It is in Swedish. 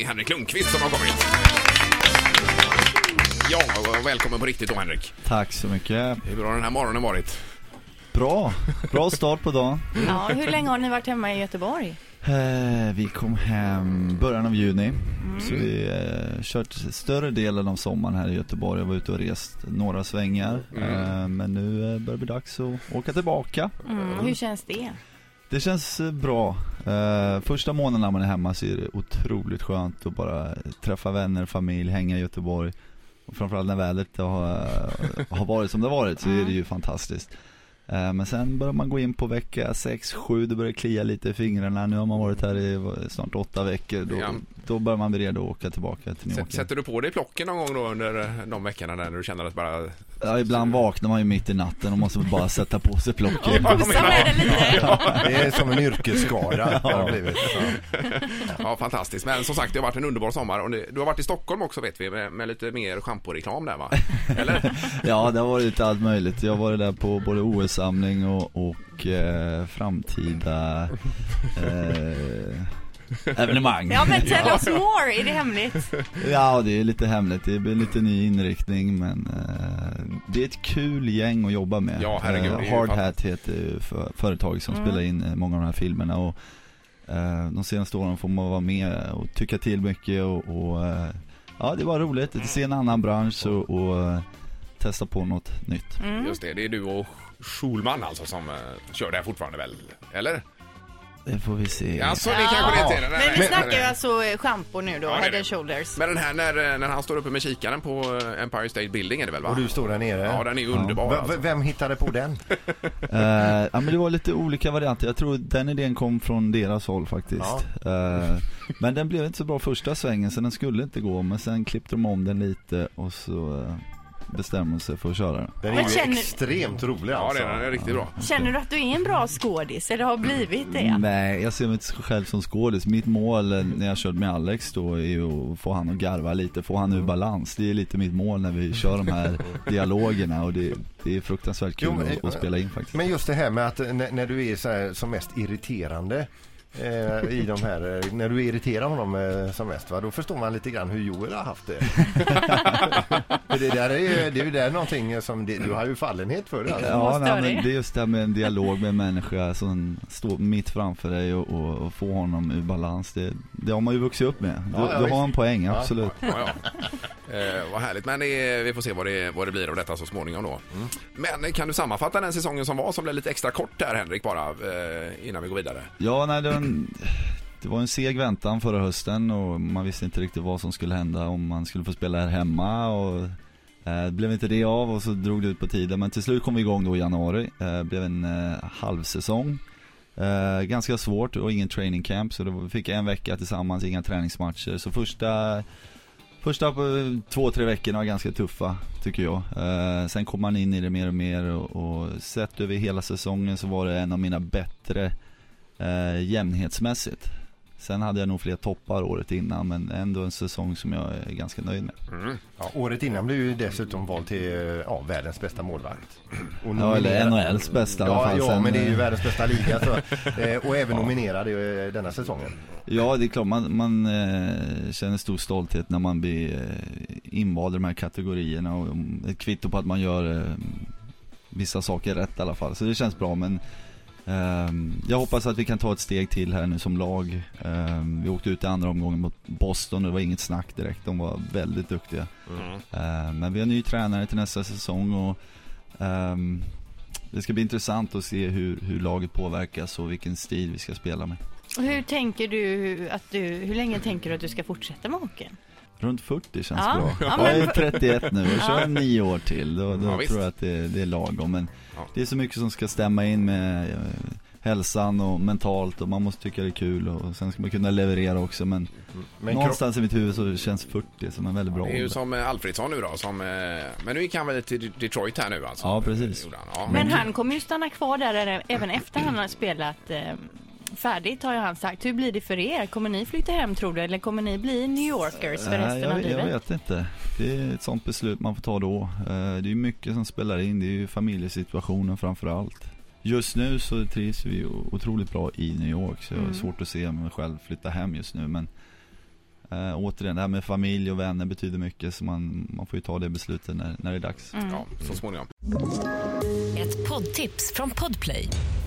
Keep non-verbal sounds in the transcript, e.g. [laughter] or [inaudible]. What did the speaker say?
är Henrik Lundqvist som har kommit. Ja, och välkommen på riktigt då Henrik. Tack så mycket. Hur har den här morgonen varit? Bra. Bra start på dagen. Ja, hur länge har ni varit hemma i Göteborg? Eh, vi kom hem början av juni. Så vi eh, kört större delen av sommaren här i Göteborg. Jag var ute och rest några svängar. Eh, men nu börjar det bli dags att åka tillbaka. Mm, hur känns det? Det känns eh, bra. Eh, första månaden när man är hemma så är det otroligt skönt att bara träffa vänner, familj, hänga i Göteborg. Och framförallt när vädret har, har varit som det har varit så är det ju fantastiskt. Eh, Men sen börjar man gå in på vecka 6-7, det börjar klia lite i fingrarna. Nu har man varit här i snart åtta veckor. Då, Ja. då börjar man bli redo att åka tillbaka till New York. Sätter du på dig plocken någon gång då under eh, de veckorna där när du känner att bara... Ja, ibland vaknar man ju mitt i natten och måste bara sätta på sig plocken. Det är som en yrkesskara har blivit. Ja, fantastiskt. Men som sagt, det har varit en underbar sommar. Och du har varit i Stockholm också vet vi, med, med lite mer schamporeklam där va? Eller? [laughs] Ja, det har varit lite allt möjligt. Jag har varit där på både OS-samling och, och eh, framtida eh, evenemang. Ja, men tell us more. Är det hemligt? Ja, det är lite hemligt. Det blir lite ny inriktning men eh, det är ett kul gäng att jobba med. Ja, herregud, Eh, Hard Hat heter ju för, företag som Mm. spelar in eh, många av de här filmerna och eh, de senaste åren får man vara med och tycka till mycket och, och eh, ja, det var roligt att se en annan bransch och, och eh, testa på något nytt. Mm. Just det, det är du och Schulman alltså som uh, kör det här fortfarande väl? Eller? Det får vi se. Alltså, det kanske det inte är. Nej, Men vi snackar ju alltså eh, schampo nu då, Ja, det är head det. and shoulders. Men den här när, eh, när han står uppe med kikaren på eh, Empire State Building är det väl va? Och du står där nere. Ja, den är ju underbar V- alltså. Vem hittade på den? [laughs] Eh, ja men det var lite olika varianter. Jag tror den idén kom från deras håll faktiskt. Eh, men den blev inte så bra första svängen så den skulle inte gå. Men sen klippte de om den lite och så uh, sig för att köra den. Den är Men ju känner- extremt rolig Ja, alltså. är, den är riktigt bra. Känner du att du är en bra skådis eller har blivit det? Mm, Nej, jag ser mig inte själv som skådis. Mitt mål när jag körde med Alex då är ju att få han att garva lite, få han ur balans. Det är lite mitt mål när vi kör de här [laughs] dialogerna och det, det är fruktansvärt kul Jo, men- att, att spela in faktiskt. Men just det här med att när, när du är så här, som mest irriterande eh, i de här, eh, när du irriterar honom eh, som mest va, då förstår man lite grann hur Joel har haft det. [laughs] för det där är ju, det är ju där någonting som det, du har ju fallenhet för det alltså. Ja, nej, men det är just det här med en dialog med en människa som står mitt framför dig och, och, och få honom ur balans. Det, det har man ju vuxit upp med. Du, Ja, ja, du visst. har en poäng, Ja. absolut. Ja, ja. Eh, vad härligt, men det vi får se vad det, vad det blir av detta så småningom då. Mm. Men kan du sammanfatta den säsongen som var som blev lite extra kort där Henrik bara eh, innan vi går vidare? Ja, nej, det, var en, det var en seg väntan förra hösten och man visste inte riktigt vad som skulle hända om man skulle få spela här hemma och eh, det blev inte det av och så drog det ut på tiden men till slut kom vi igång då i januari. Eh, Det blev en eh, halvsäsong. Eh, ganska svårt och ingen training camp så då fick jag en vecka tillsammans, inga träningsmatcher. Så första Första eh, två, tre veckorna var ganska tuffa, tycker jag. Eh, sen kom man in i det mer och mer och, och sett över hela säsongen så var det en av mina bättre eh, jämnhetsmässigt. Sen hade jag nog fler toppar året innan men ändå en säsong som jag är ganska nöjd med. Mm. Ja, året innan blev ju dessutom vald till ja, världens bästa målvakt. Och Ja, eller nominerad- NHLs bästa i alla Ja, fall. ja Sen, men det är ju eh, världens bästa liga så, [laughs] eh, och även nominerad i eh, denna säsongen. Ja, det är klart man, man eh, känner stor stolthet när man blir eh, invald i de här kategorierna och mm, ett kvitto på att man gör eh, vissa saker rätt i alla fall. Så det känns bra men jag hoppas att vi kan ta ett steg till här nu som lag. Ehm, vi åkte ut i andra omgången mot Boston och det var inget snack direkt. De var väldigt duktiga. Ehm, men vi har ny tränare till nästa säsong och ehm, det ska bli intressant att se hur, hur laget påverkas och vilken stil vi ska spela med. Och hur tänker du att du, hur länge tänker du att du ska fortsätta med hockeyn? Runt 40 känns Ja, bra. ja, jag men- är 31 nu och kör nio år till. Då, då Ja, tror jag att det, det är lagom. Men Ja. det är så mycket som ska stämma in med eh, hälsan och mentalt och man måste tycka det är kul och sen ska man kunna leverera också. Men, Men kro- någonstans i mitt huvud så känns 40 som en väldigt bra Det är ju ålder. som eh, Alfredsson nu då, som, eh, men nu gick han väl till Detroit här nu alltså? Ja, precis. Ja, Men han kommer ju stanna kvar där även efter han har spelat eh, färdigt har ju han sagt. Hur blir det för er? Kommer ni flytta hem tror du eller kommer ni bli New Yorkers för resten jag, av jag livet? vet inte. Det är ett sånt beslut man får ta då. Eh, Det är mycket som spelar in. Det är ju familjesituationen framför allt. Just nu så trivs vi otroligt bra i New York så jag har Mm. svårt att se mig själv flytta hem just nu men Eh, återigen, det här med familj och vänner betyder mycket så man, man får ju ta det beslutet när, när det är dags. Ja, så småningom. Ett poddtips från Podplay.